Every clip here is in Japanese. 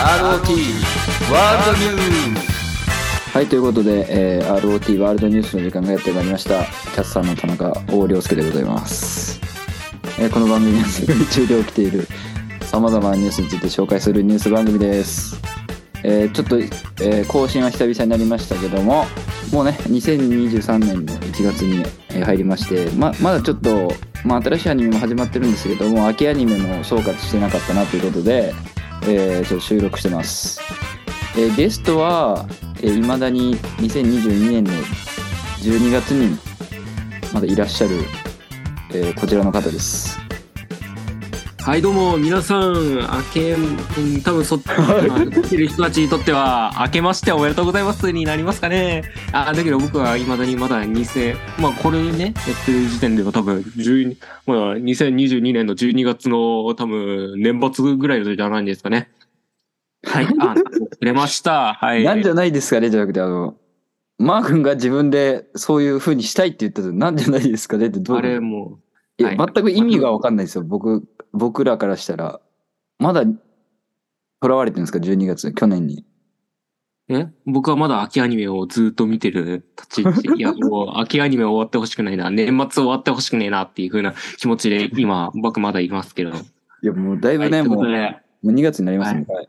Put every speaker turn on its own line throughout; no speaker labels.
ROT ワールドニュースはいということで、えー ROT ワールドニュースの時間がやってまいりました。キャスターの田中大良介でございます、えーこの番組は世界中で起きているさまざまなニュースについて紹介するニュース番組です、えーちょっと、えー更新は久々になりましたけどももうね2023年の1月に入りましてままだちょっと、まあ、新しいアニメも始まってるんですけども秋アニメも総括してなかったなということで、えーちょっと収録してます、えーゲストは、えー、未だに2022年の12月にまだいらっしゃる、えーこちらの方です。
はい、どうも、皆さん、明け、うん 多分そっち、来てる人たちにとっては、明けましておめでとうございますになりますかね。あ、だけど僕は未だにまだ2000、まあこれね、やってる時点では多分、12まあ2022年の12月の多分、年末ぐらいじゃないんですかね。はい、あ、くれました。はい。
なんじゃないですかねじゃなくてあのマー君が自分でそういう風にしたいって言ったとなんじゃないですかねってどう
あれも
いや、
はい。
全く意味が分かんないですよ。僕僕らからしたら。まだ囚われてるんですか？12月去年に。
う、え？僕はまだ秋アニメをずっと見てる立ち位置。いや、もう秋アニメ終わってほしくないな。年末終わってほしくねえなっていう風な気持ちで、今、僕まだいますけど。
いやもうだいぶね、
はい、
もうもう2月になりますね、はい。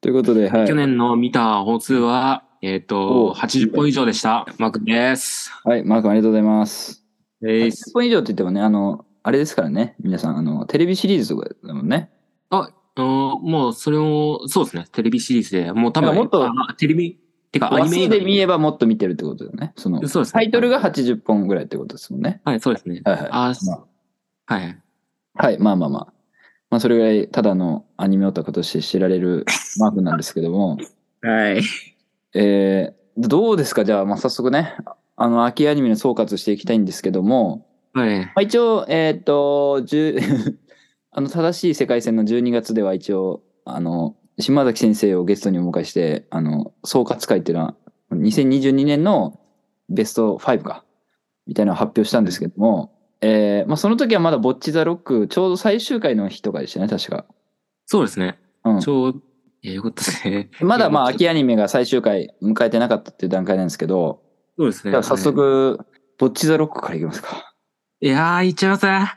ということで、はい、
去年の見た本数は、えっ、
お
と、80本以上でした。マークです。
はい、マー君ありがとうございます
え
80本以上って言ってもねあのあれですからね。皆さんあのテレビシリーズとかだもんね。
あ、あのもうそれも、そうですね。テレビシリーズで、もう多分、
もっと
あテレビ、てかア
話
ニメ
で見ればもっと見てるってことだよね。その
そうですね。
タイトルが80本ぐらいってことですもんね。
はい、そうですね。
はいはい。
あ
ま
はい。
あはいまあまあまあ。まあそれぐらいただのアニメオタクとして知られるマー君なんですけども。
はい。
えーどうですか？じゃあ、まあ、早速ねあの秋アニメの総括していきたいんですけども、
はい。
まあ、一応えっ、と10 あの正しい世界線の12月では一応あの島崎先生をゲストにお迎えしてあの総括会っていうのは2022年のベスト5かみたいなのを発表したんですけども、えーまあ、その時はまだ「ボッチ・ザ・ロック」ちょうど最終回の日とかでしたね確か、
そうですね。
うん
ち、ょう、いや、よかったですね。
まだまあ秋アニメが最終回迎えてなかったっていう段階なんですけど
そうですね。
じゃあ早
はい
速、ボッチ・ザ・ロックからいきますか？
いやー、言っちゃいますあ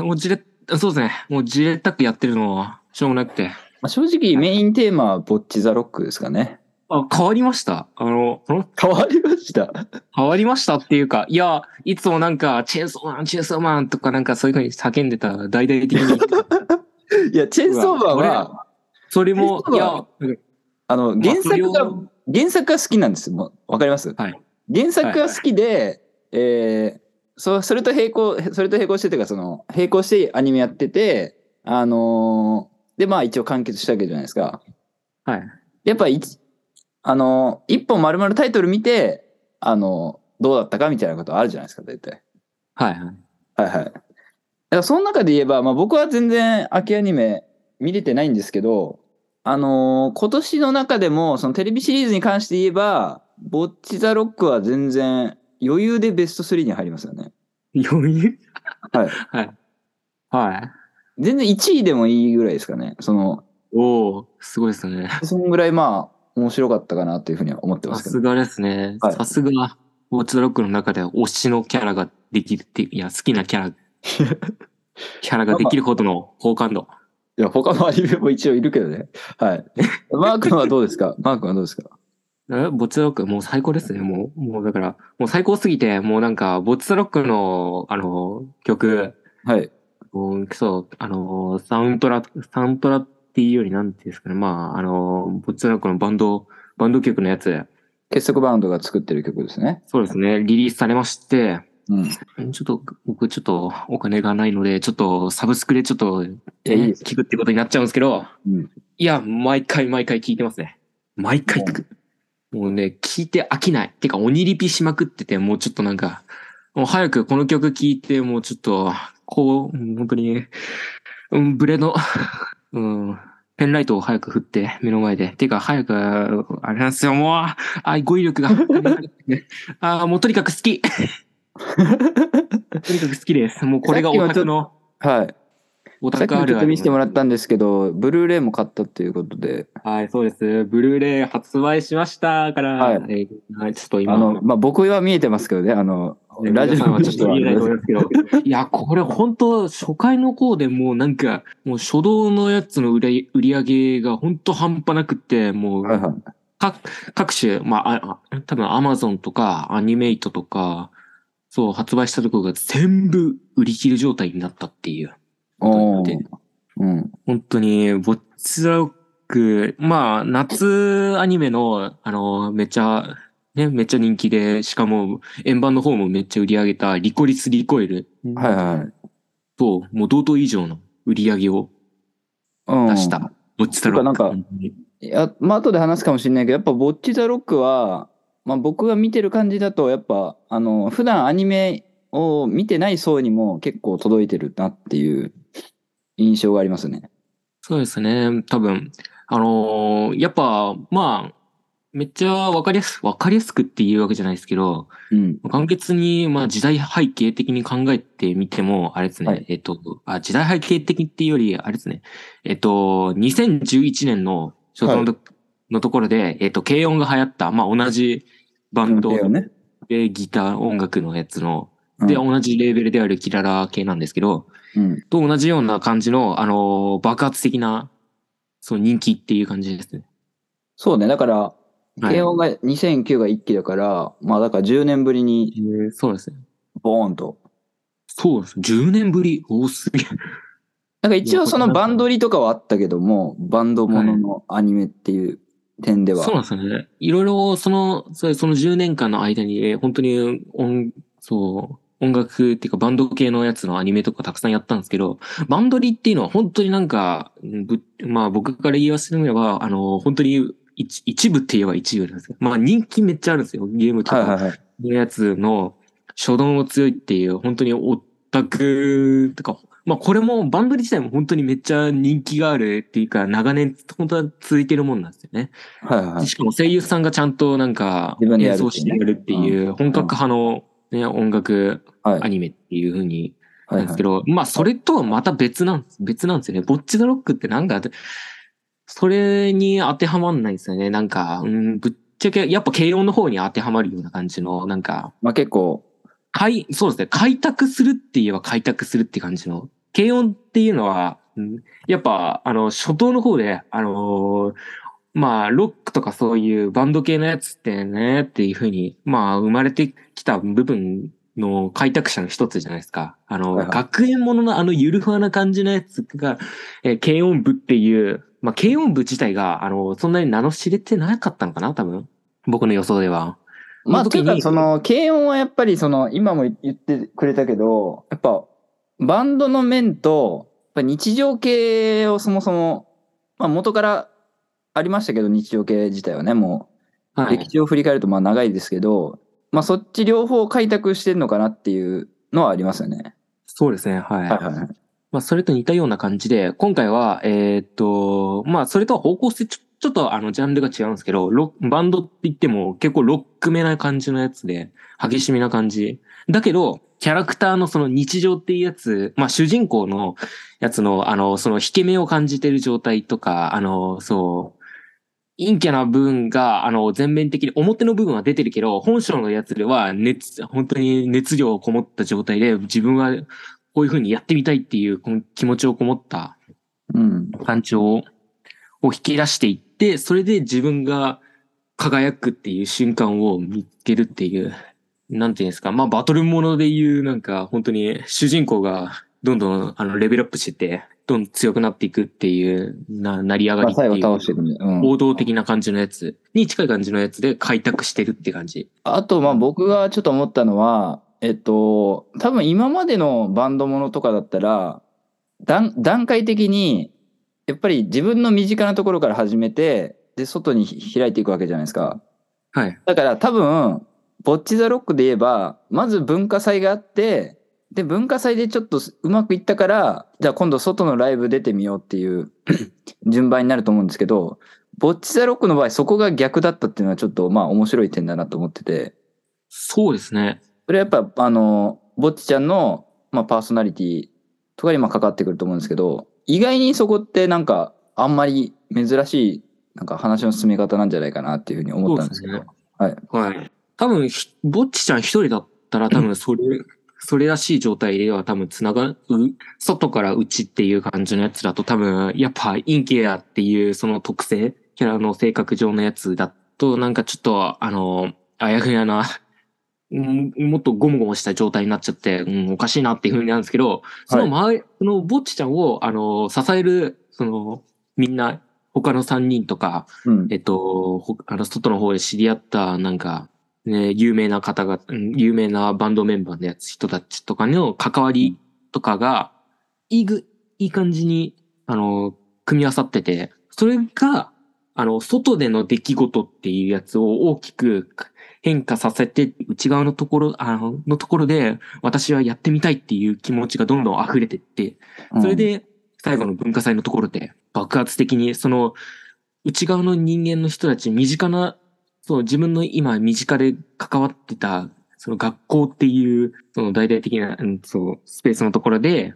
あ、もうじれ、そうですね。もうじれったくやってるのは、しょうがなくて。
まあ、正直メインテーマはボッチ・ザ・ロックですかね。
あ、変わりました。あの、ん？
変わりました？
変わりましたっていうか、いや、いつもなんか、チェーンソーマン、チェーンソーマンとかなんかそういうふうに叫んでた、大々的に。
いや、チェーンソーマンは、
それも、いや、
あの、
まあ
原作が、原作が好きなんですよ。もうわかります？
はい。
原作が好きで、えーそそれと並行、それと並行してというか、その、並行してアニメやってて、あのーで、まあ一応完結したわけじゃないですか。
はい。
やっぱ一、あのー一本丸々タイトル見て、あのーどうだったかみたいなことあるじゃないですか、大体。
はいはい。
はいはい。だからその中で言えば、まあ、僕は全然秋アニメ見れてないんですけど、あのー今年の中でもそのテレビシリーズに関して言えば、ボッチ・ザ・ロックは全然余裕でベスト3に入りますよね。
余裕？
はい。
はい。はい。
全然1位でもいいぐらいですかね。その、
おー、すごいですね。
そのぐらいまあ面白かったかなというふうには思ってますけど。
さすがですね。
はい
さすが、ウォッチドロックの中では推しのキャラができるっていう、いや、好きなキャラ、キャラができるほどの好感度。
いや、他のアニメも一応いるけどね。はい。マー君はどうですか？マー君はどうですか？
え、ボッチドロック、もう最高ですね。もう、もうだから、もう最高すぎて、もうなんか、ボッチドロックの、あの、曲、
はい。
もうそう、あの、サウントラ、サウントラっていうよりなんていうんですかね。まあ、あの、ボッチドロックのバンド、バンド曲のやつ、
結束バンドが作ってる曲ですね。
そうですね、リリースされまして、
うん。
ちょっと、僕ちょっとお金がないので、ちょっとサブスクでちょっと、
いやいいです
聞くってことになっちゃうんですけど、
うん。
いや、毎回毎回聞いてますね。毎回聞く。もうね、聞いて飽きない。てか、鬼リピしまくってて、もうちょっとなんか、もう早くこの曲聞いて、もうちょっと、こう、うん本当に、うん、ブレの、うん、ペンライトを早く振って、目の前で。てか、早く、あれなんですよ、もう、あ、語彙力が。あ、もうとにかく好き。とにかく好きです。もうこれがオタクの、
はい。
オ
さっきもちょっと見せてもらったんですけど、ブルーレイも買ったということで、
はい、そうです。ブルーレイ発売しましたから、
はい
えーはいちょっと今、
あの、まあ、僕は見えてますけどね、あの、ラジオ
皆さんはちょっと見えないと思いますけど。いや、これ本当初回の方でもうなんか、もう初動のやつの売り売り上げが本当半端なくって、もう、
はいはい。
各、各種、まあ、ああ多分アマゾンとかアニメイトとか、そう、発売したところが全部売り切る状態になったっていう。
おー
で
うん。
本当に、ボッチザロック、まあ、夏アニメの、あの、めっちゃ、ね、めっちゃ人気で、しかも、円盤の方もめっちゃ売り上げた、リコリス・リコイル
はいはい。
と、もう同等以上の売り上げを
うん。
出した。ボッチザロック。
なんかいや、まあ、後で話すかもしれないけど、やっぱ、ボッチザロックは、まあ、僕が見てる感じだと、やっぱ、あの、普段アニメを見てない層にも結構届いてるなっていう印象がありますね。
そうですね。多分、あのーやっぱ、まあ、めっちゃわかりやす、わかりやすくっていうわけじゃないですけど、
うん。
簡潔に、まあ時代背景的に考えてみても、あれですね、
はい
えっと、あ、時代背景的っていうより、あれですね、えっと、2011年の初動の,、のところで、えっと、軽音が流行った、まあ同じバンド
だよね。
でギター音楽のやつの、
うん
で、同じレーベルであるキララ系なんですけど、
うん。
と同じような感じの、あのー爆発的な、そう、人気っていう感じですね。
そうね。だから、
はい
慶応が2009が1期だから、まあだから10年ぶりに
えーそうですね。
ボーンと。
そうです。10年ぶり？おーすげえ。
なんか一応そのバンドリとかはあったけども、バンドもののアニメっていう点では。
そうなんですよね。いろいろ、その、それその10年間の間に、えー本当に音、そう、音楽っていうかバンド系のやつのアニメとかたくさんやったんですけど、バンドリっていうのは本当になんか、ぶまあ僕から言わせてみれば、あの、本当に一一部って言えば一部なんですよ。まあ人気めっちゃあるんですよ。ゲームとか。のやつの初動も強いっていう、本当にオタクとか、まあこれもバンドリ自体も本当にめっちゃ人気があるっていうか、長年本当は続いてるもんなんですよね。
はいはいはい。
しかも声優さんがちゃんとなんか演奏してやるっていう本格派の、ね、音楽
はい
アニメっていう風に
ははい
ないんですけ。ど、まあそれとはまた別なんです、別なんですよね。ボッチザロックってなんか、それに当てはまんないんですよね。なんか、うん、ぶっちゃけ、やっぱ軽音の方に当てはまるような感じの、なんか、
まあ結構、
開、そうですね。開拓するって言えば開拓するって感じの。軽音っていうのは、うんやっぱ、あの、初頭の方で、あのーまあ、ロックとかそういうバンド系のやつってね、っていうふうに、まあ、生まれてきた部分の開拓者の一つじゃないですか。あの、
はいはい
学園もののあのゆるふわな感じのやつが、えー軽音部っていう、まあ、軽音部自体が、あの、そんなに名の知れてなかったのかな、多分。僕の予想では。
まあ、というか、その、軽音はやっぱり、その、今も言ってくれたけど、やっぱ、バンドの面と、やっぱ日常系をそもそも、まあ、元からありましたけど、日常系自体はね、もう、
はい
歴。史を振り返ると、まあ、長いですけど、まあ、そっち両方開拓してるのかなっていうのはありますよね。
そうですね、はい。
はいはいはい。
まあ、それと似たような感じで、今回は、えーっと、まあ、それとは方向性ちょ、ちょっとあの、ジャンルが違うんですけど、ロッバンドって言っても結構ロックめな感じのやつで、激しめな感じ。だけど、キャラクターのその日常っていうやつ、まあ、主人公のやつの、あの、その引け目を感じてる状態とか、あの、そう、陰キャな部分が、あの、全面的に、表の部分は出てるけど、本性のやつでは熱、本当に熱量をこもった状態で、自分はこういう風にやってみたいっていうこの気持ちをこもった
うん。
感情をを引き出していって、それで自分が輝くっていう瞬間を見つけるっていう、なんていうんですか、まあバトルものでいうなんか本当に主人公がどんどんあのレベルアップしてて、どんどん強くなっていくっていう、な、成り上が
まあ、
りっていう。王道的な感じのやつに近い感じのやつで開拓してるって感じ。
あと、まあ僕がちょっと思ったのは、えっと、多分今までのバンドものとかだったら、段段階的に、やっぱり自分の身近なところから始めて、で、外にひ開いていくわけじゃないですか。
はい。
だから多分、ボッチザロックで言えば、まず文化祭があって、で、文化祭でちょっとうまくいったから、じゃあ今度外のライブ出てみようっていう順番になると思うんですけど、ボッチザロックの場合そこが逆だったっていうのはちょっとまあ面白い点だなと思ってて、
そうですね。
それはやっぱあの、ぼっちちゃんの、まあ、パーソナリティとかにまあかかってくると思うんですけど、意外にそこってなんかあんまり珍しいなんか話の進め方なんじゃないかなっていうふうに思ったんですけど。
そうですはい。多分、ひぼっちちゃん一人だったら多分それ、それらしい状態では多分繋がる、外から内っていう感じのやつだと多分、やっぱ陰キャやっていうその特性、キャラの性格上のやつだとなんかちょっと、あの、あやふやな、もっとゴムゴムした状態になっちゃって、うん、おかしいなっていう風になるんですけど、その周り、そのぼっちちゃんを、あの、支える、その、みんな、他の3人とか、
うん。
えっと、あの、外の方で知り合った、なんか、ね、有名な方が、うん有名なバンドメンバーのやつ、人たちとかの関わりとかが、いいぐ、いい感じに、あの、組み合わさってて、それが、あの、外での出来事っていうやつを大きく変化させて、内側のところ、あの、のところで、私はやってみたいっていう気持ちがどんどん溢れてって、それで、最後の文化祭のところで爆発的に、その、内側の人間の人たち、身近な、そう、自分の今身近で関わってた、その学校っていう、その大々的な、そう、スペースのところで、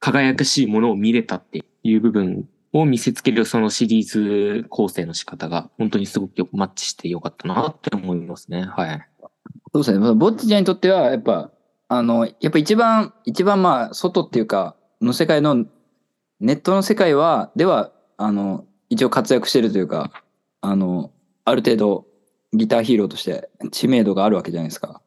輝かしいものを見れたっていう部分を見せつけるそのシリーズ構成の仕方が、本当にすごくよくマッチしてよかったなって思いますね。はい。
そうですね。まあぼっちちゃんにとっては、やっぱ、あの、やっぱ一番、一番まあ、外っていうか、の世界の、ネットの世界は、では、あの、一応活躍してるというか、あの、ある程度、ギターヒーローとして知名度があるわけじゃないですか。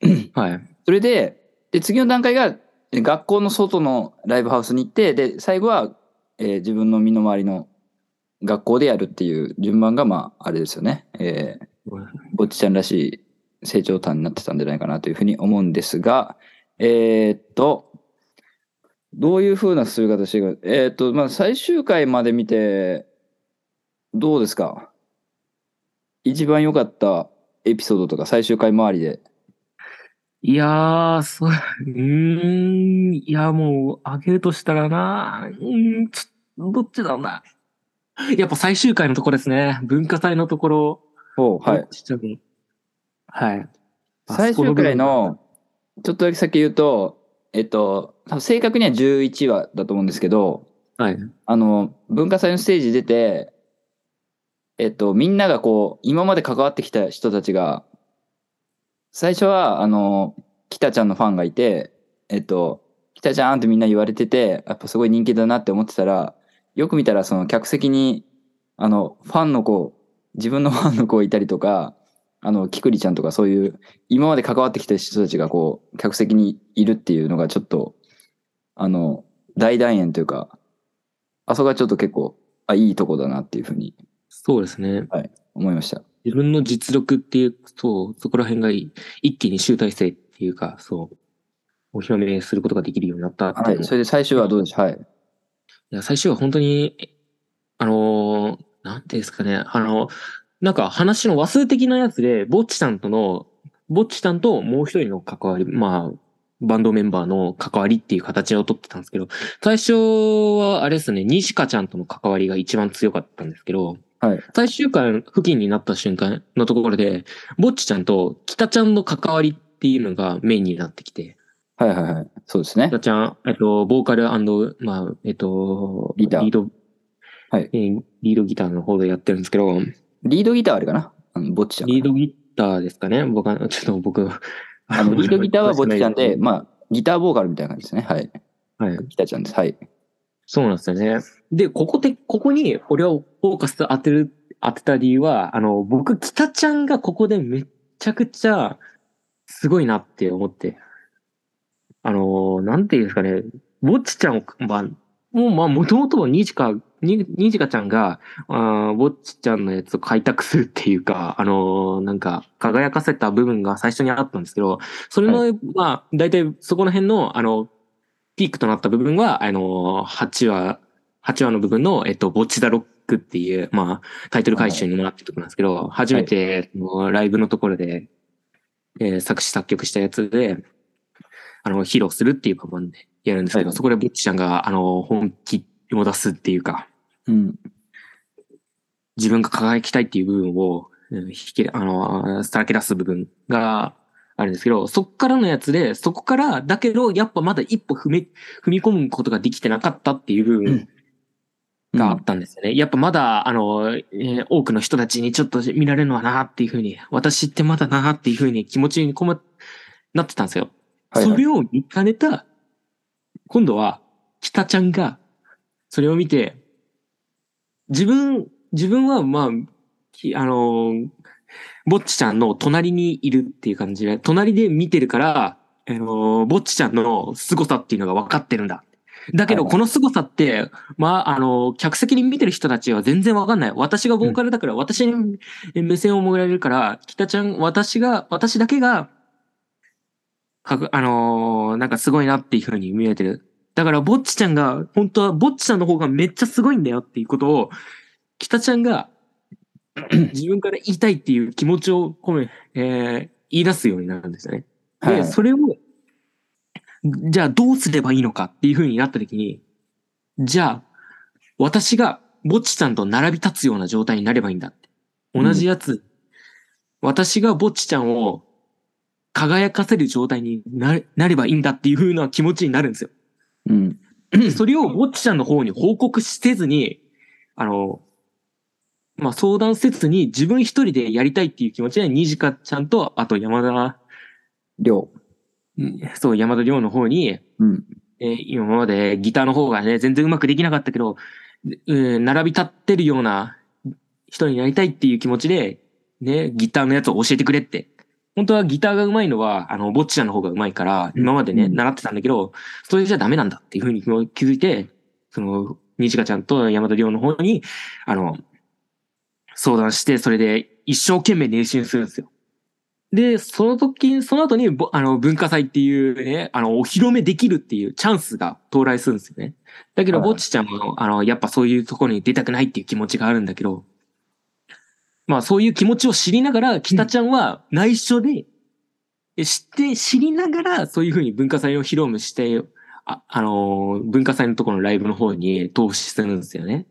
はい。
それで、で、次の段階が、え学校の外のライブハウスに行って、で、最後は、えー自分の身の回りの学校でやるっていう順番が、まあ、あれですよね。えーぼっちちゃんらしい成長端になってたんじゃないかなというふうに思うんですが、えーっと、どういうふうな進み方していくか。えーっと、まあ、最終回まで見て、どうですか？一番良かったエピソードとか最終回周りで。
いやー、そう、うーん、いや、もう、あげるとしたらな、うーん、ちょどっちだろうな。やっぱ最終回のところですね。文化祭のところ。
ほうはい。
ちっちゃくはい。
最終回の、ちょっとだけ先言うと、えっと、正確には11話だと思うんですけど、
はい。
あの、文化祭のステージ出て、えっと、みんながこう、今まで関わってきた人たちが、最初は、あの、北ちゃんのファンがいて、えっと、北ちゃんってみんな言われてて、やっぱすごい人気だなって思ってたら、よく見たらその客席に、あの、ファンの子、自分のファンの子いたりとか、あの、キクリちゃんとかそういう、今まで関わってきた人たちがこう、客席にいるっていうのがちょっと、あの、大団円というか、あそこがちょっと結構、あ、いいとこだなっていうふうに
そうですね。
思いました。
自分の実力っていう、そう、そこら辺がいい一気に集大成っていうか、そう、お披露目することができるようになった
はい。それで最終はどうでしたはい。
いや、最初は本当に、あのーなんていうんですかね、あの、なんか話の話数的なやつで、ぼっちさんとの、ぼっちさんともう一人の関わり、まあ、バンドメンバーの関わりっていう形をとってたんですけど、最初はあれですね、にしかちゃんとの関わりが一番強かったんですけど、
はい。
最終回付近になった瞬間のところで、ぼっちちゃんと北ちゃんの関わりっていうのがメインになってきて、
はいはいはい。そうですね
北。ちゃん、えっと、ボーカルまあ、えっと、
ギター
リード、
はい
えーリードギターの方でやってるんですけど、
リードギターあるかな？あの、ぼっちちゃん。
リードギターですかね？僕は、ちょっと僕、
あの、リードギターはぼっちちゃんで、まあ、ギターボーカルみたいな感じですね。はい。
はい。
ギターちゃんです。はい。
そうなんですよね。で、ここで、ここに俺をフォーカス当てる、当てた理由は、あの、僕、北ちゃんがここでめっちゃくちゃすごいなって思って。あの、なんていうんですかね、ぼっちちゃんを、まあ、もう、まあ、もともとにじか、に、にじかちゃんが、あぼっちちゃんのやつを開拓するっていうか、あのなんか、輝かせた部分が最初にあったんですけど、それの、まあ、大体そこら辺の、あの、ピークとなった部分は、あの、8話、8話の部分の、えっと、ぼっちだロックっていう、まあ、タイトル回収にもなってるところなんですけど、初めて、そのライブのところで、えー作詞作曲したやつで、あの、披露するっていうパターンでやるんですけど、
はい
そこでぼっちちゃんが、あの、本気を出すっていうか、
うん。
自分が輝きたいっていう部分を、うん引き、あの、さらけ出す部分が、あるんですけど、そっからのやつで、そこから、だけど、やっぱまだ一歩踏み、踏み込むことができてなかったっていう部分があったんですよね。やっぱまだ、あの、えー多くの人たちにちょっと見られるのはなっていうふうに、私ってまだなっていうふうに気持ちにこま、なってたんですよ。
はいはい
それを見かねた、今度は、北ちゃんが、それを見て、自分、自分はまあ、きあのーぼっちちゃんの隣にいるっていう感じで、隣で見てるから、あのーぼっちちゃんの凄さっていうのが分かってるんだ。だけど、この凄さって、まあ、あのー客席に見てる人たちは全然分かんない。私がボーカルだから、私に目線をもらえるから、北ちゃん、私が、私だけが、かく、あのーなんかすごいなっていう風に見えてる。だから、ぼっちちゃんが、本当はぼっちちゃんの方がめっちゃすごいんだよっていうことを、北ちゃんが、自分から言いたいっていう気持ちを込め、えー言い出すようになるんですよね。で、
はいはい
それを、じゃあどうすればいいのかっていう風になった時に、じゃあ、私がぼっちちゃんと並び立つような状態になればいいんだって。同じやつ、私がぼっちちゃんを輝かせる状態になれなればいいんだっていう風な気持ちになるんですよ。
うん。
それをぼっちちゃんの方に報告せずに、あの、まあ、相談せずに自分一人でやりたいっていう気持ちで、にじかちゃんと、あと山田、
量。
そう、山田亮の方に、
うん。
えー今までギターの方がね、全然うまくできなかったけど、うん並び立ってるような人になりたいっていう気持ちで、ね、ギターのやつを教えてくれって。本当はギターが上手いのは、あの、ぼっちちゃんの方が上手いから、
うん
今までね、
うん
習ってたんだけど、それじゃダメなんだっていうふうに気づいて、その、西川ちゃんと山田亮の方に、あの、相談して、それで一生懸命練習するんですよ。で、その時、その後にぼ、あの、文化祭っていうね、あの、お披露目できるっていうチャンスが到来するんですよね。だけど、
はい
ぼっちちゃんも、あの、やっぱそういうところに出たくないっていう気持ちがあるんだけど、まあ、そういう気持ちを知りながら、北ちゃんは内緒で、え知って、知りながら、そういうふうに文化祭を披露目して、あ、あのー文化祭のところのライブの方に投資するんですよね。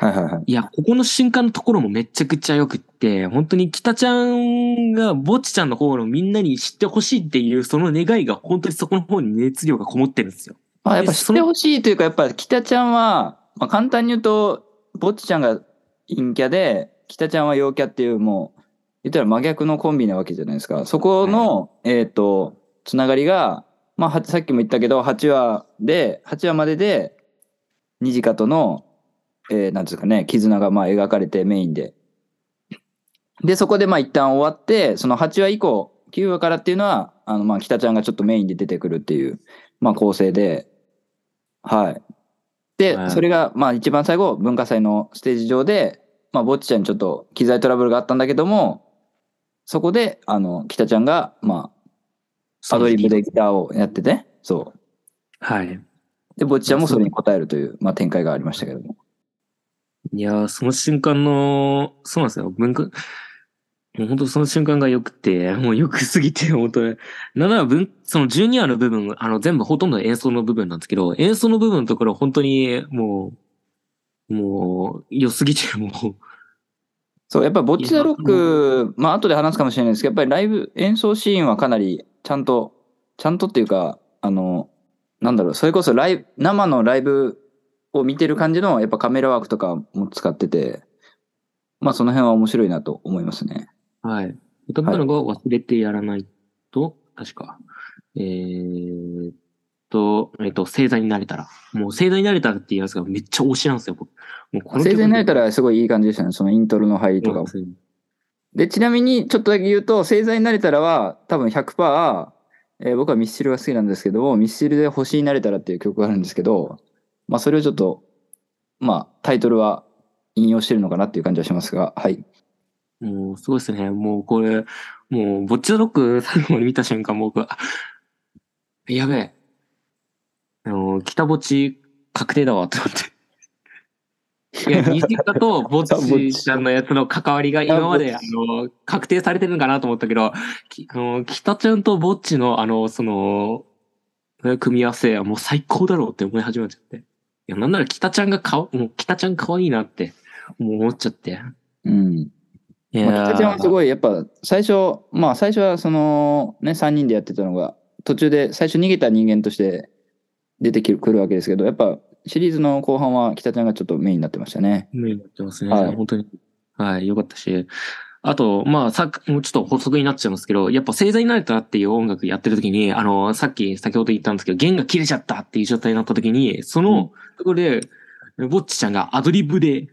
はいはいはい。
いや、ここの瞬間のところもめちゃくちゃ良くって、本当に北ちゃんがぼっちちゃんの方のみんなに知ってほしいっていうその願いが本当にそこの方に熱量がこもってるんですよ。
まあやっぱ知ってほしいというか、やっぱ北ちゃんは、まあ簡単に言うと、ぼっちちゃんが陰キャで、北ちゃんは陽キャっていうもう、言ったら真逆のコンビなわけじゃないですか。そこの、えっ、と、つながりが、まあはさっきも言ったけど、8話で、8話までで、ニジカとの、えーなんですかね、絆がまあ描かれてメインで。で、そこでまあ一旦終わって、その8話以降、9話からっていうのは、あのまあ北ちゃんがちょっとメインで出てくるっていう、まあ構成で、はい。で、
はい
それがまあ一番最後、文化祭のステージ上で、まあぼっちちゃんにちょっと機材トラブルがあったんだけども、そこで、あの、北ちゃんが、まあ、アドリブでギターをやってて、そう。
はい。
で、ぼっちちゃんもそれに応えるという、まあ展開がありましたけども。
いやー、その瞬間の、そうなんですよ。文化、もう本当その瞬間が良くて、もう良くすぎて、本当に。なんなら文、その12話の部分、あの全部ほとんど演奏の部分なんですけど、演奏の部分のところ本当にもう、もう良すぎて、もう、
そう、やっぱボッチザロック、まあ後で話すかもしれないですけど、やっぱりライブ、演奏シーンはかなりちゃんと、ちゃんとっていうか、あの、なんだろう、それこそライブ、生のライブを見てる感じの、やっぱカメラワークとかも使ってて、まあその辺は面白いなと思いますね。
はい。歌ったのが忘れてやらないと、確か。えーっと、えっと、星座になれたら。もう星座になれたらっていうやつがめっちゃ推しなんですよ、僕。もうこ
生前になれた
ら
らすごいいい感じでしたね、そのイントロの入りとかも。で、ちなみにちょっとだけ言うと、星座になれたらは多分100%、えー僕はミスチルが好きなんですけども、ミスチルで星になれたらっていう曲があるんですけど、まあそれをちょっと、まあタイトルは引用してるのかなっていう感じはしますが、はい。
もう、すごいですね。もう、これ、もう、ぼっちザロック最後まで見た瞬間、僕は、あ やべえ。あの、北ぼっち確定だわ、って思って。いや、西田とぼっちちゃんのやつの関わりが今まで、あの、確定されてるのかなと思ったけど、きあの、北ちゃんとぼっちの、あの、その、組み合わせはもう最高だろうって思い始めちゃって。いや、なんなら北ちゃんがかわ、もう北ちゃん可愛いなって思っちゃって。
うん。
い
まあ、北ちゃんはす
い。
ごい、やっぱ、最初、まあ、最初はその、ね、3人でやってたのが、途中で最初逃げた人間として出てくるわけですけど、やっぱ、シリーズの後半は北ちゃんがちょっとメインになってましたね。
メインになってますね。
はい
本当に。はい、よかったし。あと、まあ、さっき、もうちょっと補足になっちゃいますけど、やっぱ星座になれたっていう音楽やってる時に、あの、さっき、先ほど言ったんですけど、弦が切れちゃったっていう状態になった時に、そのところで、ぼっちちゃんがアドリブで、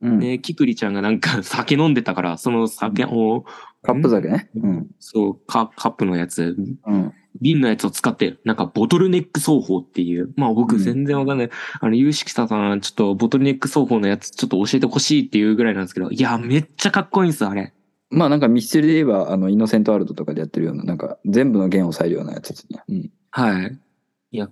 うん。
ね、キクリちゃんがなんか 酒飲んでたから、その酒を、
カップ酒ね。うん。
そう、カカップのやつ、
うん。
瓶のやつを使って、なんかボトルネック奏法っていう、まあ僕
うん
全然わかんない。あの、有識者さん、ちょっとボトルネック奏法のやつちょっと教えてほしいっていうぐらいなんですけど、いや、めっちゃかっこいいんですよ、あれ。
まあなんかミスチルで言えば、あの、イノセントワールドとかでやってるような、なんか全部の弦を抑えるようなやつですね。うん。
はい。いや、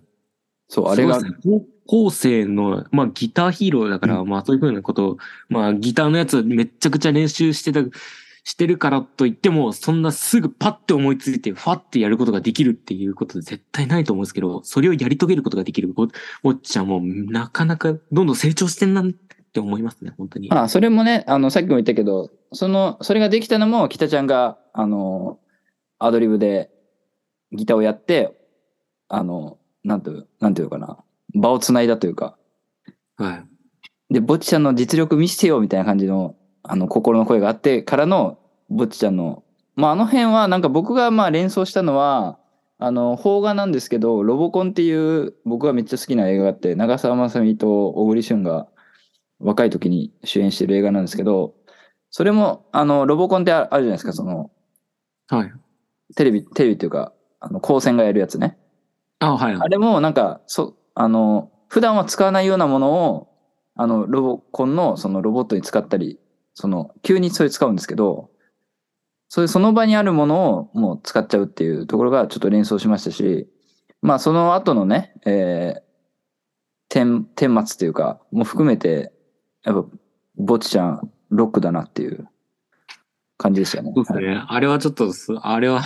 そう、あれが
高校生の、まあギターヒーローだから、
う
まあそういうふうなことを、まあギターのやつめっちゃくちゃ練習してた、してるからといっても、そんなすぐパッて思いついて、ファッてやることができるっていうこと絶対ないと思うんですけど、それをやり遂げることができる。ぼ、ぼっちゃんもなかなかどんどん成長してんなって思いますね、本当に。
まあ、それもね、あの、さっきも言ったけど、その、それができたのも、北ちゃんが、あの、アドリブでギターをやって、あの、なんていう、なんていうのかな、場を繋いだというか、
はい。
で、ぼっちちゃんの実力見せてよみたいな感じの、あの、心の声があってからの、ぼっちちゃんの、まあ、あの辺は、なんか僕がまあ連想したのは、あの、邦画なんですけど、ロボコンっていう僕がめっちゃ好きな映画があって、長澤まさみと小栗旬が若い時に主演してる映画なんですけど、それも、あの、ロボコンってああるじゃないですか、その、
はい。
テレビ、テレビっていうか、あの、光線がやるやつね。
あ、はい。
あれもなんか、そ、あの、普段は使わないようなものを、あの、ロボコンのそのロボットに使ったり、その、急にそれ使うんですけど、そういうその場にあるものをもう使っちゃうっていうところがちょっと連想しましたし、まあその後のね、えー、天、天末というか、も含めて、やっぱ、ぼっちちゃん、ロックだなっていう感じでしたよね。
そうですね。あれはちょっとす、あれは、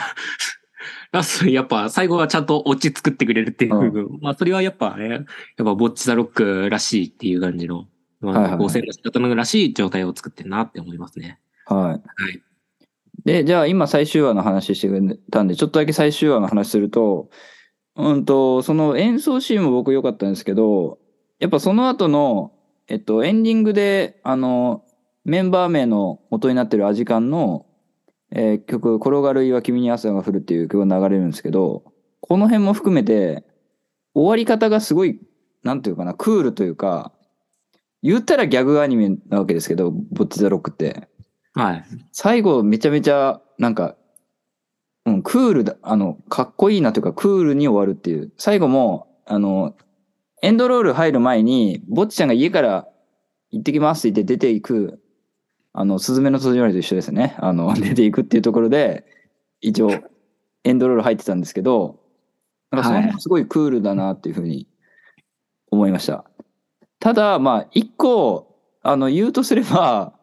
ラストやっぱ最後はちゃんとオチ作ってくれるっていう部分。まあそれはやっぱね、やっぱボッチザロックらしいっていう感じの、まあ、構成の仕方のらしい状態を作ってるなって思いますね。
はい。
はい。
で、じゃあ今最終話の話してくれたんで、ちょっとだけ最終話の話すると、うんと、その演奏シーンも僕良かったんですけど、やっぱその後の、えっと、エンディングで、あの、メンバー名の元になってるアジカンの、えー曲、転がる岩君に朝が降るっていう曲が流れるんですけど、この辺も含めて、終わり方がすごい、なんていうかな、クールというか、言ったらギャグアニメなわけですけど、ボッチザロックって。
はい。
最後めちゃめちゃなんか、うん、クールだ、あの、かっこいいなというかクールに終わるっていう。最後も、あの、エンドロール入る前に、ぼっちちゃんが家から行ってきますって言って出ていく、あの、スズメの戸締まりと一緒ですね。あの、出ていくっていうところで、一応、エンドロール入ってたんですけど、なんかその辺すごいクールだなっていうふうに思いました。ただ、まあ、一個、あの、言うとすれば、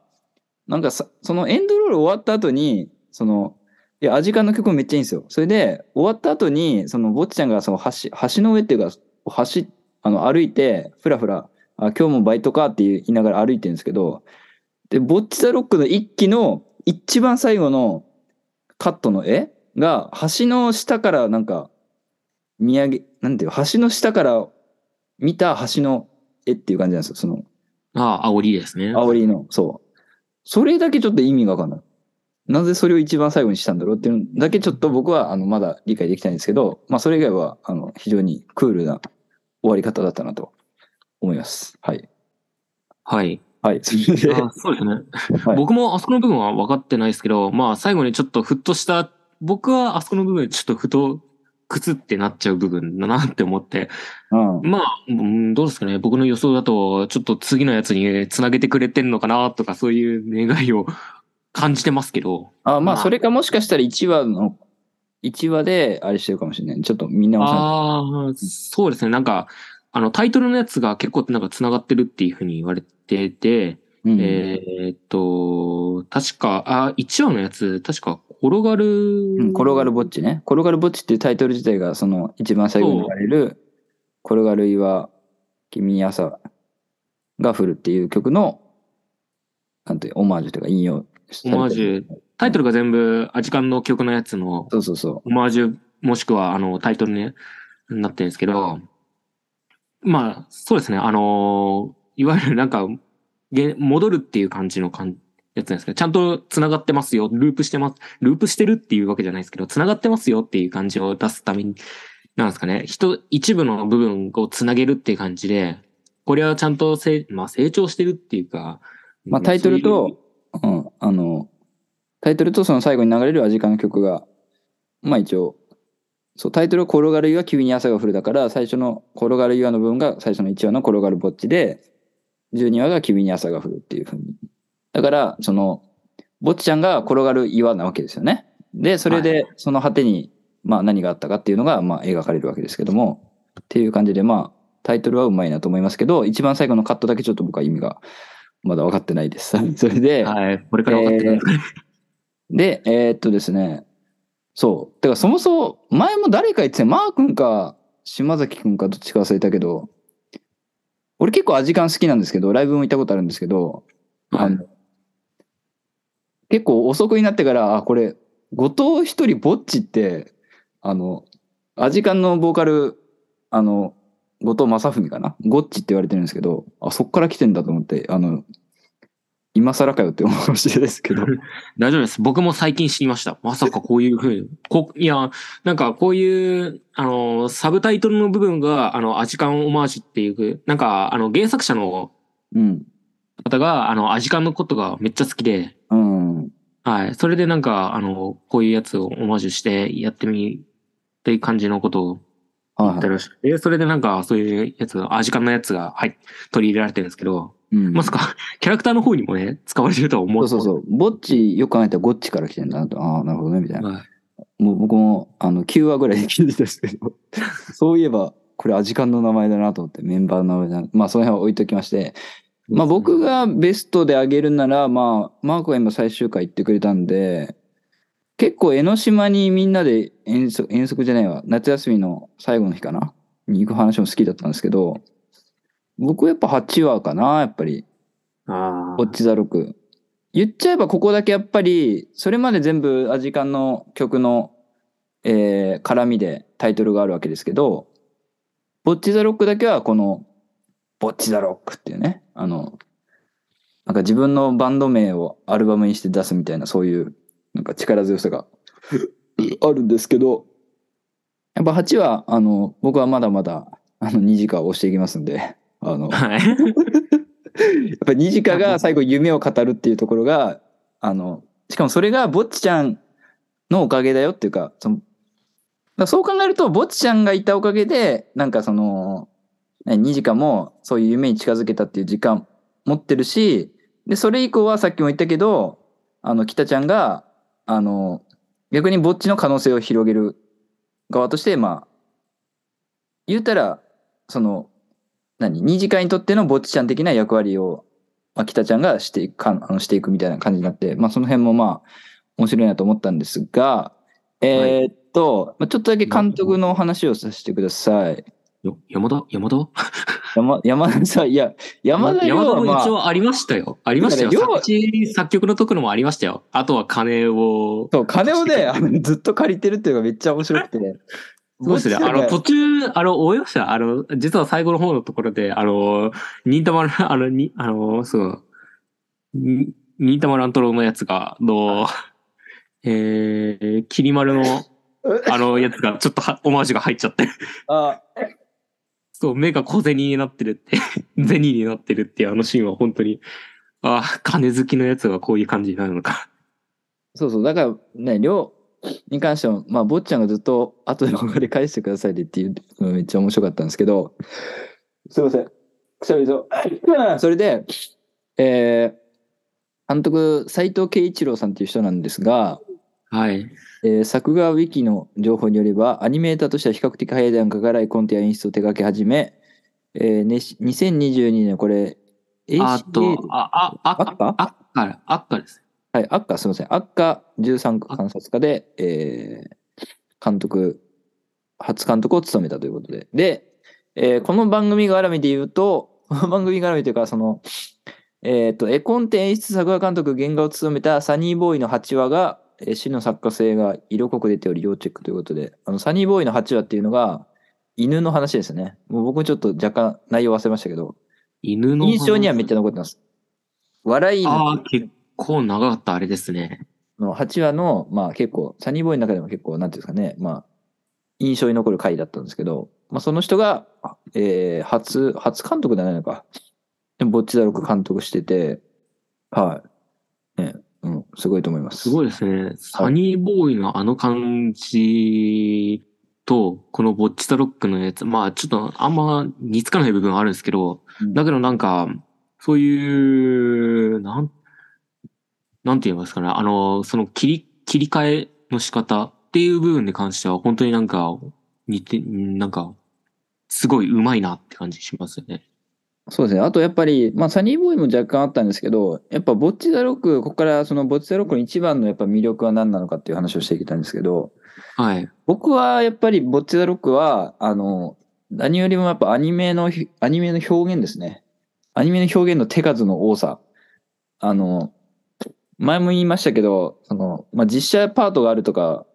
なんかさ、そのエンドロール終わった後に、その、いや、アジカンの曲もめっちゃいいんですよ。それで、終わった後に、その、ぼっちちゃんがその橋、橋の上っていうか、橋、あの、歩いて、ふらふら、あ、今日もバイトかって言いながら歩いてるんですけど、で、ぼっちザロックの一期の一番最後のカットの絵が、橋の下からなんか、見上げ、なんていう、橋の下から見た橋の絵っていう感じなんですよ。その、
ああ、煽りですね。
煽りの、そう。それだけちょっと意味がわかんない。なぜそれを一番最後にしたんだろうっていうのだけちょっと僕は、あの、まだ理解できないんですけど、まあ、それ以外は、あの、非常にクールな終わり方だったなと思います。はい。
はい。
はい。それで、
あそうですね。
はい
僕もあそこの部分は分かってないですけど、まあ最後にちょっとふっとした、僕はあそこの部分ちょっとふと、くつってなっちゃう部分だなって思って、
うん。
まあ、うんどうですかね。僕の予想だと、ちょっと次のやつにつなげてくれてんのかなとか、そういう願いを感じてますけど。
あ、まあ、
まあ
それかもしかしたら1話の、1話で、あれしてるかもしれない。ちょっとみんな
ああ、そうですね。なんか、あの、タイトルのやつが結構なんか繋がってるっていうふうに言われてて、
うん、
えーっと、確か、あ、1話のやつ、確か、転がる、
うん、転がるぼっちね。転がるぼっちっていうタイトル自体が、その、一番最後に流れる、転がる岩、君に朝が降るっていう曲の、なんていう、オマージュというか引用
オマージュ、タイトルが全部アジカンの曲のやつの
そうそうそ
オマージュ、もしくはあのタイトルになってるんですけど、まあ、そうですね、あの、いわゆるなんか、げ戻るっていう感じの感やつなんですけど、ちゃんと繋がってますよ、ループしてます、ループしてるっていうわけじゃないですけど、繋がってますよっていう感じを出すために、なんですかね、人、一部の部分を繋げるっていう感じで、これはちゃんとせ、まあ成長してるっていうか、
まあタイトルと
そう
ん。あの、タイトルとその最後に流れるアジカンの曲が、まあ一応、そう、タイトルは転がる岩、急に朝が降るだから、最初の転がる岩の部分が最初の1話の転がるぼっちで、12話が急に朝が降るっていう風に。だから、その、ぼっちちゃんが転がる岩なわけですよね。で、それ
は
で、その果てに、まあ何があったかっていうのが、まあ描かれるわけですけども、っていう感じで、まあ、タイトルはうまいなと思いますけど、一番最後のカットだけちょっと僕は意味がまだ分かってないです。それで、
はい、これから分かってくる。
で、えーっとですね、そう。てかそもそも、前も誰か言ってたよ。マー君か、島崎君かどっちか忘れたけど、俺結構アジカン好きなんですけど、ライブも行ったことあるんですけど、あの結構遅くになってから、あ、これ、後藤一人ぼっちって、あの、アジカンのボーカル、あの、後藤正文かな？ゴッチって言われてるんですけど、あ、そっから来てんだと思って、あの、今更かよって思うかもしれないですけど、
大丈夫です。僕も最近知りました。まさかこういうふうに。こいや、なんかこういう、あの、サブタイトルの部分が、あの、アジカンオマージュっていう、なんか、あの、原作者の
うん。
方が、あの、アジカンのことがめっちゃ好きで、
うん。
はい。それでなんか、あの、こういうやつをオマージュしてやってみ、っていう感じのことを
はいはい。
言ってるらしくて、それでなんか、そういうやつが、アジカンのやつが、はい、取り入れられてるんですけど、
うん
まさか、キャラクターの方にもね、使われてるとは思
そうそうそう。ぼっち、よく考えたらゴッチから来てんだなと。ああ、なるほどね、みたいな。
はい
もう僕も、あの、9話ぐらいで聞いてたんですけど、そういえば、これアジカンの名前だなと思って、メンバーの名前だな。まあ、その辺は置いときまして。まあ、僕がベストであげるなら、まあ、マークが今最終回行ってくれたんで、結構江ノ島にみんなで遠足、遠足じゃないわ、夏休みの最後の日かな？に行く話も好きだったんですけど、僕はやっぱ8話かな、やっぱり。
あ
こっちザロク。言っちゃえばここだけやっぱり、それまで全部アジカンの曲の、えー絡みでタイトルがあるわけですけど、ボッチザロックだけはこの、ボッチザロックっていうね、あの、なんか自分のバンド名をアルバムにして出すみたいなそういう、なんか力強さがあるんですけど、やっぱ8は、あの、僕はまだまだ、あの、2時間押していきますんで、あの、
はい。
やっぱニジカが最後夢を語るっていうところが、あの、しかもそれがぼっちちゃんのおかげだよっていうか、その、そう考えると、ぼっちちゃんがいたおかげで、なんかその、ねニジカもそういう夢に近づけたっていう時間持ってるし、で、それ以降はさっきも言ったけど、あの、北ちゃんが、あの、逆にぼっちの可能性を広げる側として、まあ、言うたら、その、何二次会にとってのぼっちちゃん的な役割を、まあ、北ちゃんがしていくあのしていくみたいな感じになって、まあ、その辺もまあ面白いなと思ったんですが、えーっと、まあ、ちょっとだけ監督の話をさせてください。
よ山田？山田？
山山田さん、いや、山田亮
山田も一応ありましたよ。ありましたよ。作詞作曲のところもありましたよ。あとは金を。
そう、金をね、あのずっと借りてるっていうのがめっちゃ面白くて、
そうですね。あの、途中、あの、思いました。あの、実は最後の方のところで、あの、忍たま、あの、に、あの、そう、に忍たま乱太郎のやつが、の、えー、きり丸の、あのやつが、ちょっとはオマージュが入っちゃって、
あ
そう、目が小銭になってるって、銭になってるっていうあのシーンは本当に、ああ、金好きのやつはこういう感じになるのか。
そうそう、だからね、亮に関しては、まあ、坊ちゃんがずっと後でお金返してくださいでっていうのがめっちゃ面白かったんですけど、すいません。くしゃみそう。それで、えー、監督、斎藤圭一郎さんっていう人なんですが、
はい。
えー作画ウィキの情報によれば、アニメーターとしては比較的早い段階からコントや演出を手掛け始め、えーね、2022年これ、
あ
ACA
と、あ、あ、あ、
アッカ
あっか、あっかです。
はい、アッカ、すみません。アッカ13区観察家で、えー監督、初監督を務めたということで。で、えーこの番組絡みで言うと、この番組絡みというか、その、えっ、と、絵コンテ演出作画監督、原画を務めたサニーボーイの8話が、えの作家性が色濃く出ており、要チェックということで、あの、サニーボーイの8話っていうのが、犬の話ですね。もう僕ちょっと若干内容忘れましたけど、
犬の話？
印象にはめっちゃ残ってます。笑いの
ああ、結構長かったあれですね。
の8話の、まあ結構、サニーボーイの中でも結構、なんていうんですかね、まあ、印象に残る回だったんですけど、まあその人が、えー、初、初監督じゃないのか。でもボッチザロック監督してて、はい。ね、うん、すごいと思います。
すごいですね。サニーボーイのあの感じと、このボッチザロックのやつ、まあちょっとあんま似つかない部分はあるんですけど、
うん
だけどなんか、そういう、なん、なんて言いますかね、あの、その切り、切り替えの仕方っていう部分に関しては、本当になんか、似て、なんか、すごい上手いなって感じしますよね。
そうですね。あとやっぱり、まあサニーボーイも若干あったんですけど、やっぱボッチザロック、ここからそのボッチザロックの一番のやっぱ魅力は何なのかっていう話をしていきたいんですけど、
はい。
僕はやっぱりボッチザロックは、あの、何よりもやっぱアニメの、アニメの表現ですね。アニメの表現の手数の多さ。あの、前も言いましたけど、その、まあ、実写パートがあるとか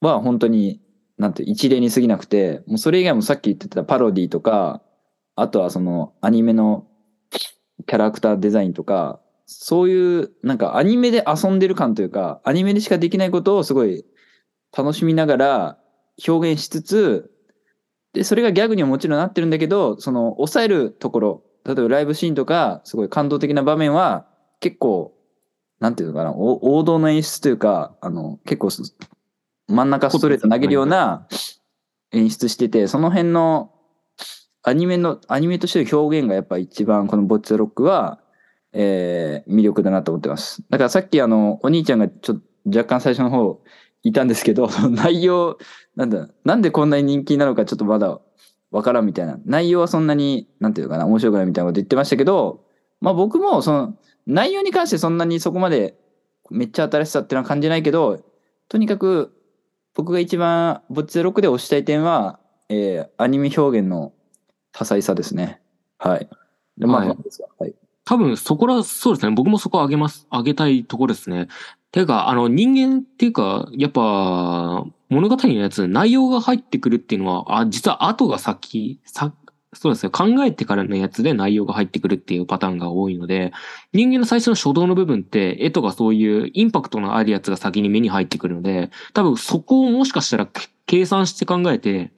は本当に、なんて一例に過ぎなくて、もうそれ以外もさっき言ってたパロディとか、あとはそのアニメのキャラクターデザインとか、そういうなんかアニメで遊んでる感というか、アニメでしかできないことをすごい楽しみながら表現しつつ、で、それがギャグにはもちろんなってるんだけど、その抑えるところ、例えばライブシーンとか、すごい感動的な場面は結構、なんていうのかな、王道の演出というか、あの、結構真ん中ストレート投げるような演出してて、その辺のアニメの、アニメとしての表現がやっぱ一番このボッチザロックは、えー、魅力だなと思ってます。だからさっきあの、お兄ちゃんがちょっと若干最初の方いたんですけど、内容、なんだ、なんでこんなに人気なのかちょっとまだわからんみたいな。内容はそんなに、なんていうかな、面白くないみたいなこと言ってましたけど、まあ僕もその、内容に関してそんなにそこまでめっちゃ新しさっていうのは感じないけど、とにかく僕が一番ボッチザロックで推したい点は、えー、アニメ表現の多彩さですね。はい。で、まあ、
はい
はい。
多分そこら、そうですね。僕もそこ上げます。上げたいところですね。ていうか、あの、人間っていうか、やっぱ、物語のやつ、内容が入ってくるっていうのは、あ、実は後が先、さ、そうですね。考えてからのやつで内容が入ってくるっていうパターンが多いので、人間の最初の初動の部分って、絵とかそういうインパクトのあるやつが先に目に入ってくるので、多分そこをもしかしたら計算して考えて、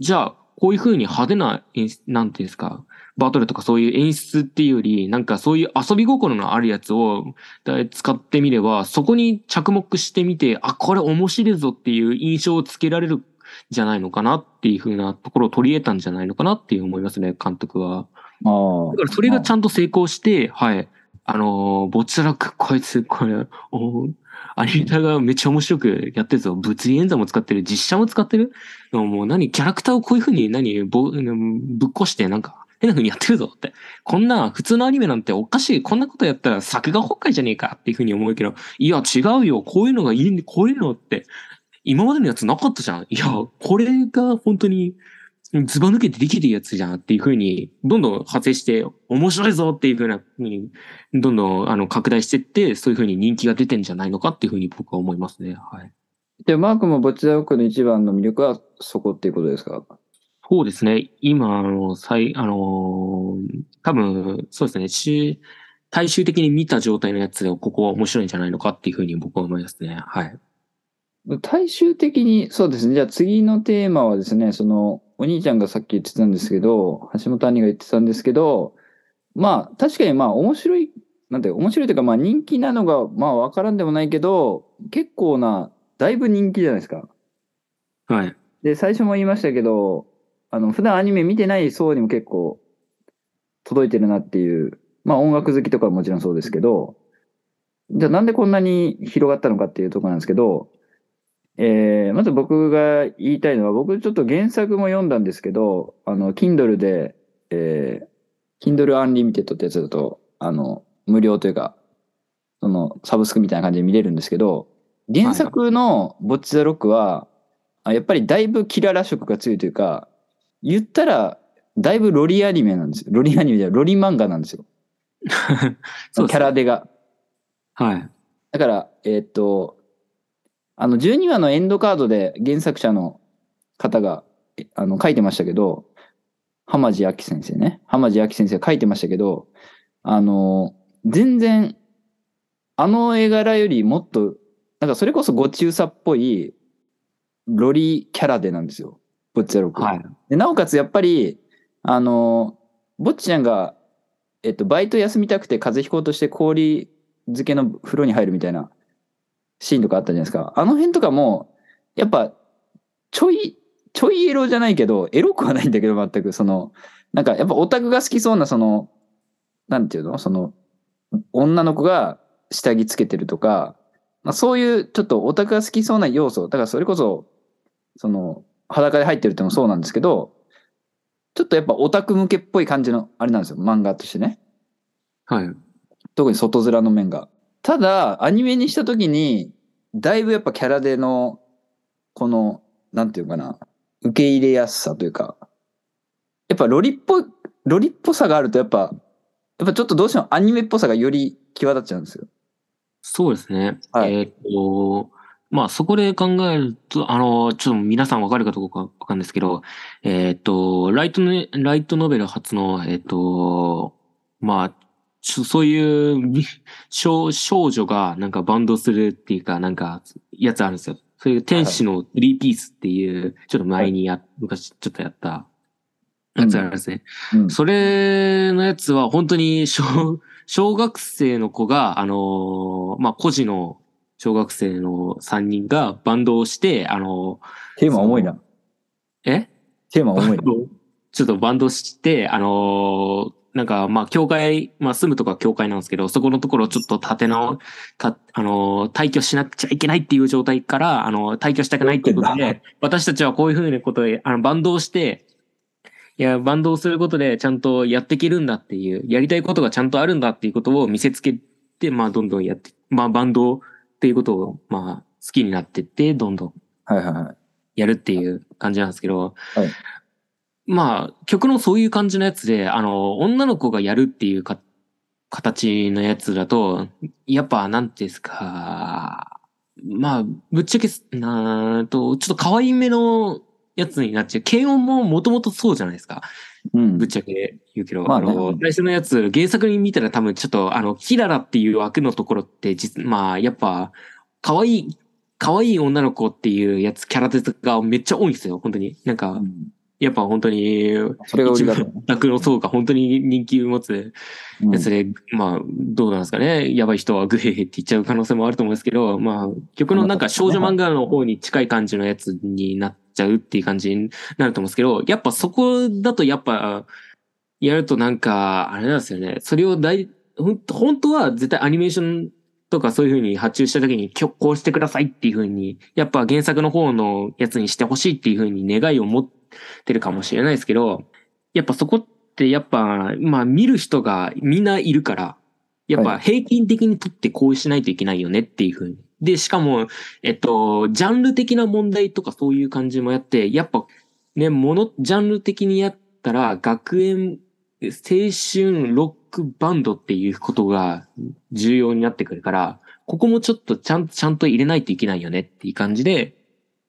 じゃあ、こういう風に派手な演出、なんていうんですか、バトルとかそういう演出っていうより、なんかそういう遊び心のあるやつをだ使ってみれば、そこに着目してみて、あ、これ面白いぞっていう印象をつけられるんじゃないのかなっていう風なところを取り得たんじゃないのかなっていう思いますね、監督は。
あ
だからそれがちゃんと成功して、はい。あのー、ボッチャラック、こいつ、これ、おアニメーターがめっちゃ面白くやってるぞ。物理演算も使ってる。実写も使ってる。もう何、キャラクターをこういう風に何、ぼぶっこしてなんか、変な風にやってるぞって。こんな普通のアニメなんておかしい。こんなことやったら作画崩壊じゃねえかっていう風に思うけど、いや違うよ。こういうのがいいんで、こういうのって、今までのやつなかったじゃん。いや、これが本当にずば抜けてできてるやつじゃんっていう風に、どんどん派生して、面白いぞっていう風な風に、どんどんあの拡大していって、そういう風に人気が出てんじゃないのかっていう風に僕は思いますね。はい。
で、マークもボッチザロックの一番の魅力はそこっていうことですか？
そうですね。今、あの、最、あのー多分、そうですね。し大衆的に見た状態のやつで、ここは面白いんじゃないのかっていう風に僕は思いますね。はい。
大衆的に、そうですね。じゃあ次のテーマはですね、その、お兄ちゃんがさっき言ってたんですけど、橋本兄が言ってたんですけど、まあ、確かにまあ、面白い、なんて、面白いというか、まあ、人気なのが、まあ、わからんでもないけど、結構な、だいぶ人気じゃないですか。
はい。
で、最初も言いましたけど、あの、普段アニメ見てない層にも結構、届いてるなっていう、まあ、音楽好きとかはもちろんそうですけど、じゃあなんでこんなに広がったのかっていうところなんですけど、えー、まず僕が言いたいのは、僕ちょっと原作も読んだんですけど、あの、Kindle で、えー、Kindle Unlimited ってやつだと、あの、無料というか、その、サブスクみたいな感じで見れるんですけど、原作のボッチザロックは、あやっぱりだいぶキララ色が強いというか、言ったら、だいぶロリアニメなんですよ。ロリアニメじゃロリ漫画なんですよ。
そうね
キャラデが。
はい。
だから、えーっと、あの、12話のエンドカードで原作者の方が、えあの、書いてましたけど、浜地明先生ね。浜地明先生が書いてましたけど、あの、全然、あの絵柄よりもっと、なんかそれこそご中佐っぽい、ロリキャラでなんですよ。ボッチャロック。
はい。
でなおかつやっぱり、あの、ぼっちちゃんが、えっと、バイト休みたくて風邪ひこうとして氷漬けの風呂に入るみたいなシーンとかあったじゃないですか。あの辺とかも、やっぱ、ちょい、ちょいエロじゃないけど、エロくはないんだけど、全く。その、なんかやっぱオタクが好きそうな、その、なんていうの？その、女の子が下着つけてるとか、まあ、そういうちょっとオタクが好きそうな要素。だからそれこそ、その、裸で入ってるってのもそうなんですけど、ちょっとやっぱオタク向けっぽい感じの、あれなんですよ。漫画としてね。
はい。
特に外面の面が。ただ、アニメにした時に、だいぶやっぱキャラでの、この、なんていうかな、受け入れやすさというか、やっぱロリっぽい、ロリっぽさがあるとやっぱ、やっぱちょっとどうしてもアニメっぽさがより際立っちゃうんですよ。
そうですね。
はい
えーっと、まあそこで考えると、あの、ちょっと皆さんわかるかどうかわかんないですけど、えーっと、ライトね、ライトノベル初の、えーっと、まあ、そういうみ少少女がなんかバンドするっていうか、なんか、やつあるんですよ。そういう天使のスリーピースっていう、ちょっと前にや、昔ちょっとやったやつがあるんですね。
うん。
それのやつは本当に小、小学生の子が、あのーまあ、孤児の小学生の3人がバンドをして、あの
テーマ重いな。
ーえ？
テーマ重いな。
ちょっとバンドして、あのーなんか、まあ、教会、まあ、住むとこは教会なんですけど、そこのところをちょっと立て直、た、あのー退去しなくちゃいけないっていう状態から、あのー退去したくないっていうことで、私たちはこういうふうなことで、あの、バンドをして、いや、バンドをすることでちゃんとやっていけるんだっていう、やりたいことがちゃんとあるんだっていうことを見せつけて、まあ、どんどんやって、まあ、バンドっていうことを、まあ、好きになってって、どんどん
はいはいはい。
やるっていう感じなんですけど、
はい
まあ、曲のそういう感じのやつで、あの、女の子がやるっていうか、形のやつだと、やっぱ、なんていうんですか、まあ、ぶっちゃけ、なーと、ちょっと可愛めのやつになっちゃう。軽音ももともとそうじゃないですか。
うん
ぶっ。ちゃけ言うけど、
まあね
あの、最初のやつ、原作に見たら多分ちょっと、あの、キララっていう枠のところって、実、まあ、やっぱ、可愛い、可愛い女の子っていうやつ、キャラデがめっちゃ多いんですよ、本当に。なんか
う、ん
やっぱ本当に、
それが売りだと
の層が本当に人気を持つ
うん
やつで、まあ、どうなんですかね。やばい人はグヘヘって言っちゃう可能性もあると思うんですけど、まあ、曲のなんか少女漫画の方に近い感じのやつになっちゃうっていう感じになると思うんですけど、やっぱそこだとやっぱ、やるとなんか、あれなんですよね。それを大、本当は絶対アニメーションとかそういう風に発注した時に、こうしてくださいっていう風に、やっぱ原作の方のやつにしてほしいっていう風に願いを持ってるかもしれないですけど、やっぱそこってやっぱ、まあ見る人がみんないるから、やっぱ
はい
平均的にとってこうしないといけないよねっていう風に。で、しかも、えっと、ジャンル的な問題とかそういう感じもやって、やっぱね、もの、ジャンル的にやったら、学園、青春ロックバンドっていうことが重要になってくるから、ここもちょっとちゃんと、ちゃんと入れないといけないよねっていう感じで、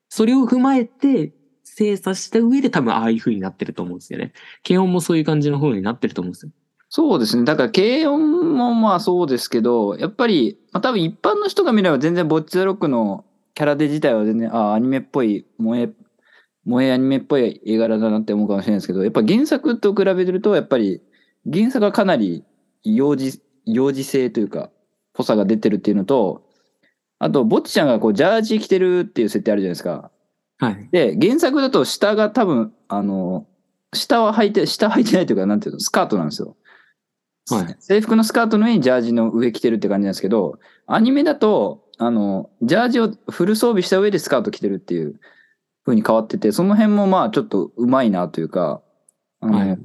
それを踏まえて、精査した上で多分ああいう風になってると思うんですよね。軽音もそういう感じの風になってると思うんですよ。
そうですね。だから、軽音もまあそうですけど、やっぱり、まあ多分一般の人が見れば全然ボッチザロックのキャラデ自体は全然、ああ、アニメっぽい、萌え、萌えアニメっぽい絵柄だなって思うかもしれないですけど、やっぱ原作と比べてると、やっぱり原作はかなり幼児、幼児性というか、ぽさが出てるっていうのと、あと、ぼっちちゃんがこう、ジャージ着てるっていう設定あるじゃないですか。
はい。
で、原作だと下が多分、あの、下は履いて、下履いてないというか、なんていうの、スカートなんですよ。
はい。
制服のスカートの上にジャージの上着てるって感じなんですけど、アニメだと、あの、ジャージをフル装備した上でスカート着てるっていう風に変わってて、その辺もまあちょっとうまいなというか、あの
はい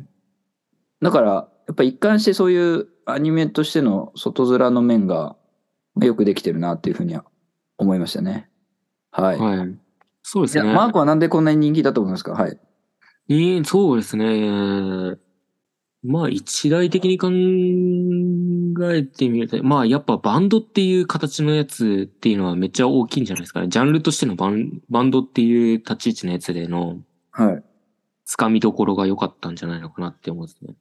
だから、やっぱ一貫してそういうアニメとしての外面の面がよくできてるなっていうふうには思いましたね。はい。
はい。そうですね。
マークはなんでこんなに人気だと思いますか？はい。
いいそうですね。まあ一大的に考えてみると、まあやっぱバンドっていう形のやつっていうのはめっちゃ大きいんじゃないですかね。ジャンルとしてのバンバンドっていう立ち位置のやつでの
はい。
つかみどころが良かったんじゃないのかなって思うんですね。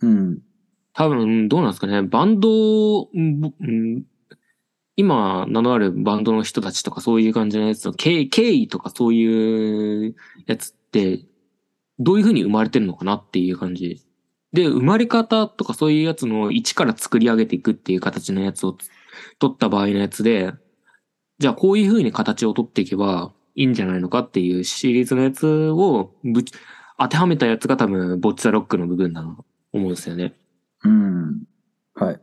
うん。
多分、どうなんですかね。バンド、うんぼうん今名のあるバンドの人たちとかそういう感じのやつの経経緯とかそういうやつって、どういう風に生まれてるのかなっていう感じ。で、生まれ方とかそういうやつの一から作り上げていくっていう形のやつを取った場合のやつで、じゃあこういう風に形を取っていけばいいんじゃないのかっていうシリーズのやつをぶち当てはめたやつが多分、ボッチザロックの部分だなと思うんですよね。
うん。はい。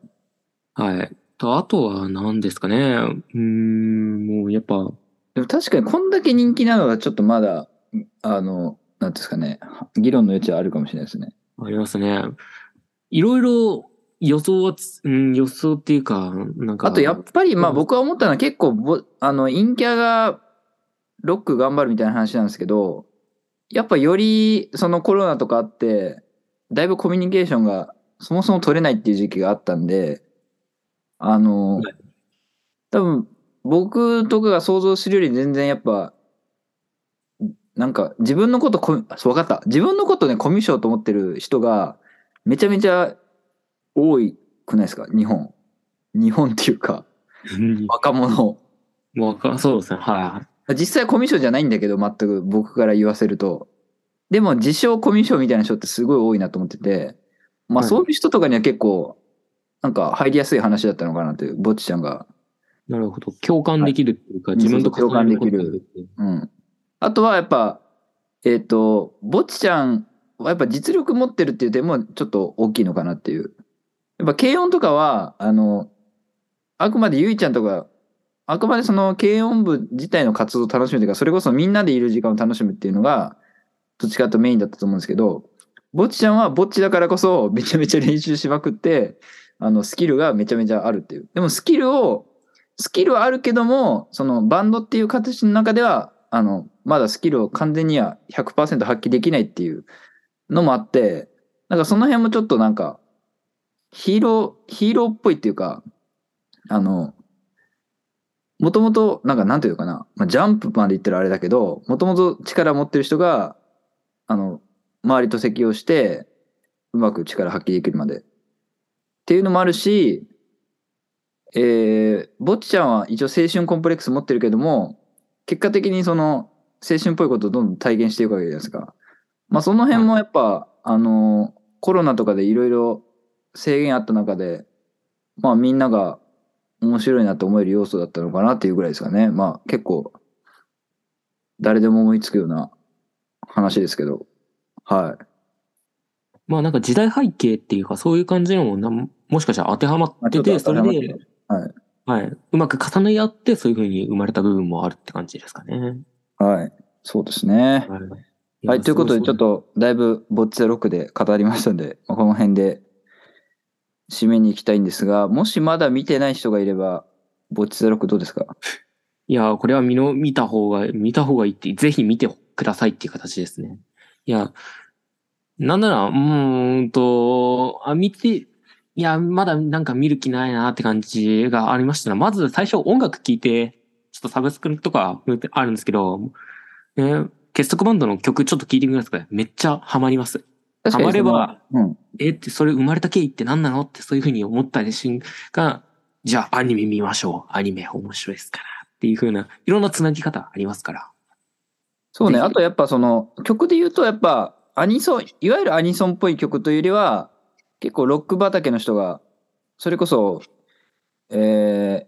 はい。と、あとは何ですかね。うーん、もうやっぱ、
でも確かにこんだけ人気なのはちょっとまだ、あの、なんですかね、議論の余地はあるかもしれないですね。
ありますね。いろいろ予想はつ、うん、予想っていうか、なんか。
あとやっぱりまあ
うん
僕は思ったのは結構ぼ、あの、陰キャがロック頑張るみたいな話なんですけど、やっぱよりそのコロナとかあって、だいぶコミュニケーションがそもそも取れないっていう時期があったんで、あの
はい、
多分僕とかが想像するより全然やっぱ、なんか自分のことコミ、そう分かった。自分のことね、コミュ障と思ってる人がめちゃめちゃ多いくないですか？日本。日本っていうか、
うん、
若者。
わかそうですね。は
実際コミュ障じゃないんだけど、全く僕から言わせると。でも自称コミュ障みたいな人ってすごい多いなと思ってて、まあ
はい
そういう人とかには結構、なんか入りやすい話だったのかなという、ぼっちちゃんが。
い。なるほど。共感できるっていうか、
はい
自分と
共感できる
う
うん。あとはやっぱ、えっ、と、ぼっちちゃんはやっぱ実力持ってるっていう点もちょっと大きいのかなっていう。やっぱ軽音とかは、あの、あくまでゆいちゃんとか、あくまでその軽音部自体の活動を楽しむというか、それこそみんなでいる時間を楽しむっていうのが、どっちかとメインだったと思うんですけど、ぼっちちゃんはぼっちだからこそめちゃめちゃ練習しまくって、あの、スキルがめちゃめちゃあるっていう。でもスキルを、スキルはあるけども、そのバンドっていう形の中では、あの、まだスキルを完全には100%発揮できないっていうのもあって、なんかその辺もちょっとなんか、ヒーロー、ヒーローっぽいっていうか、あの、もともと、なんかなんていうかな、ま、ジャンプまで言ったらあれだけど、もともと力持ってる人が、あの、周りと適応して、うまく力発揮できるまで。っていうのもあるし、えー、ぼっちちゃんは一応青春コンプレックス持ってるけども、結果的にその青春っぽいことをどんどん体現していくわけじゃないですか。まあその辺もやっぱ、あの、コロナとかでいろいろ制限あった中で、まあみんなが面白いなと思える要素だったのかなっていうぐらいですかね。まあ結構、誰でも思いつくような話ですけど。はい。
まあなんか時代背景っていうか、そういう感じのも、もしかしたら当てはま
っ
てて、それで、
はい。
はい。うまく重ね合って、そういう風に生まれた部分もあるって感じですかね。
はい。そうですね。
はい。
はい、ということで、ちょっと、だいぶ、ボッチャロックで語りましたんで、まあこの辺で、締めに行きたいんですが、もしまだ見てない人がいれば、ボッチャロックどうですか？
いやー、これは見の、見た方が、見た方がいいって、ぜひ見てくださいっていう形ですね。いや、なんなら、うーんと、あ、見て、いや、まだなんか見る気ないなって感じがありましたら、まず最初音楽聴いて、ちょっとサブスクとかあるんですけど、ね、結束バンドの曲ちょっと聴いてみてください。めっちゃハマります。ハマれば、
うん。
えって、それ生まれた経緯って何なのってそういうふうに思ったりしが、じゃあアニメ見ましょう。アニメ面白いですから。っていうふうな、いろんなつなぎ方ありますから。
そうね、あとやっぱその、曲で言うとやっぱ、アニソン、いわゆるアニソンっぽい曲というよりは、結構ロック畑の人が、それこそ、えー、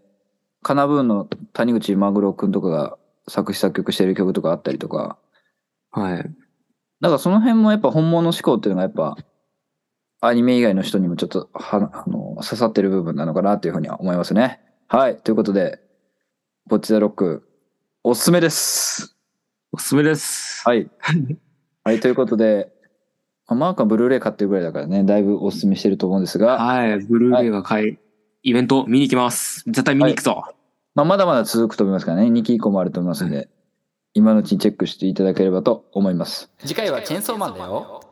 カナブーンの谷口マグロくんとかが作詞作曲してる曲とかあったりとか、
はい。
だからその辺もやっぱ本物志向っていうのがやっぱ、アニメ以外の人にもちょっとはあの刺さってる部分なのかなというふうには思いますね。はい。ということで、ボッチザロック、おすすめです。
おすすめです。
はい。はい。ということで、まあマークはブルーレイ買ってるぐらいだからね、だいぶおすすめしてると思うんですが、
はい。ブルーレイが買い、イベント見に行きます。絶対見に行くぞ。
まあ、まだまだ続くと思いますからね、2期以降もあると思いますので、今のうちにチェックしていただければと思います。次回はチェンソーマンだよ。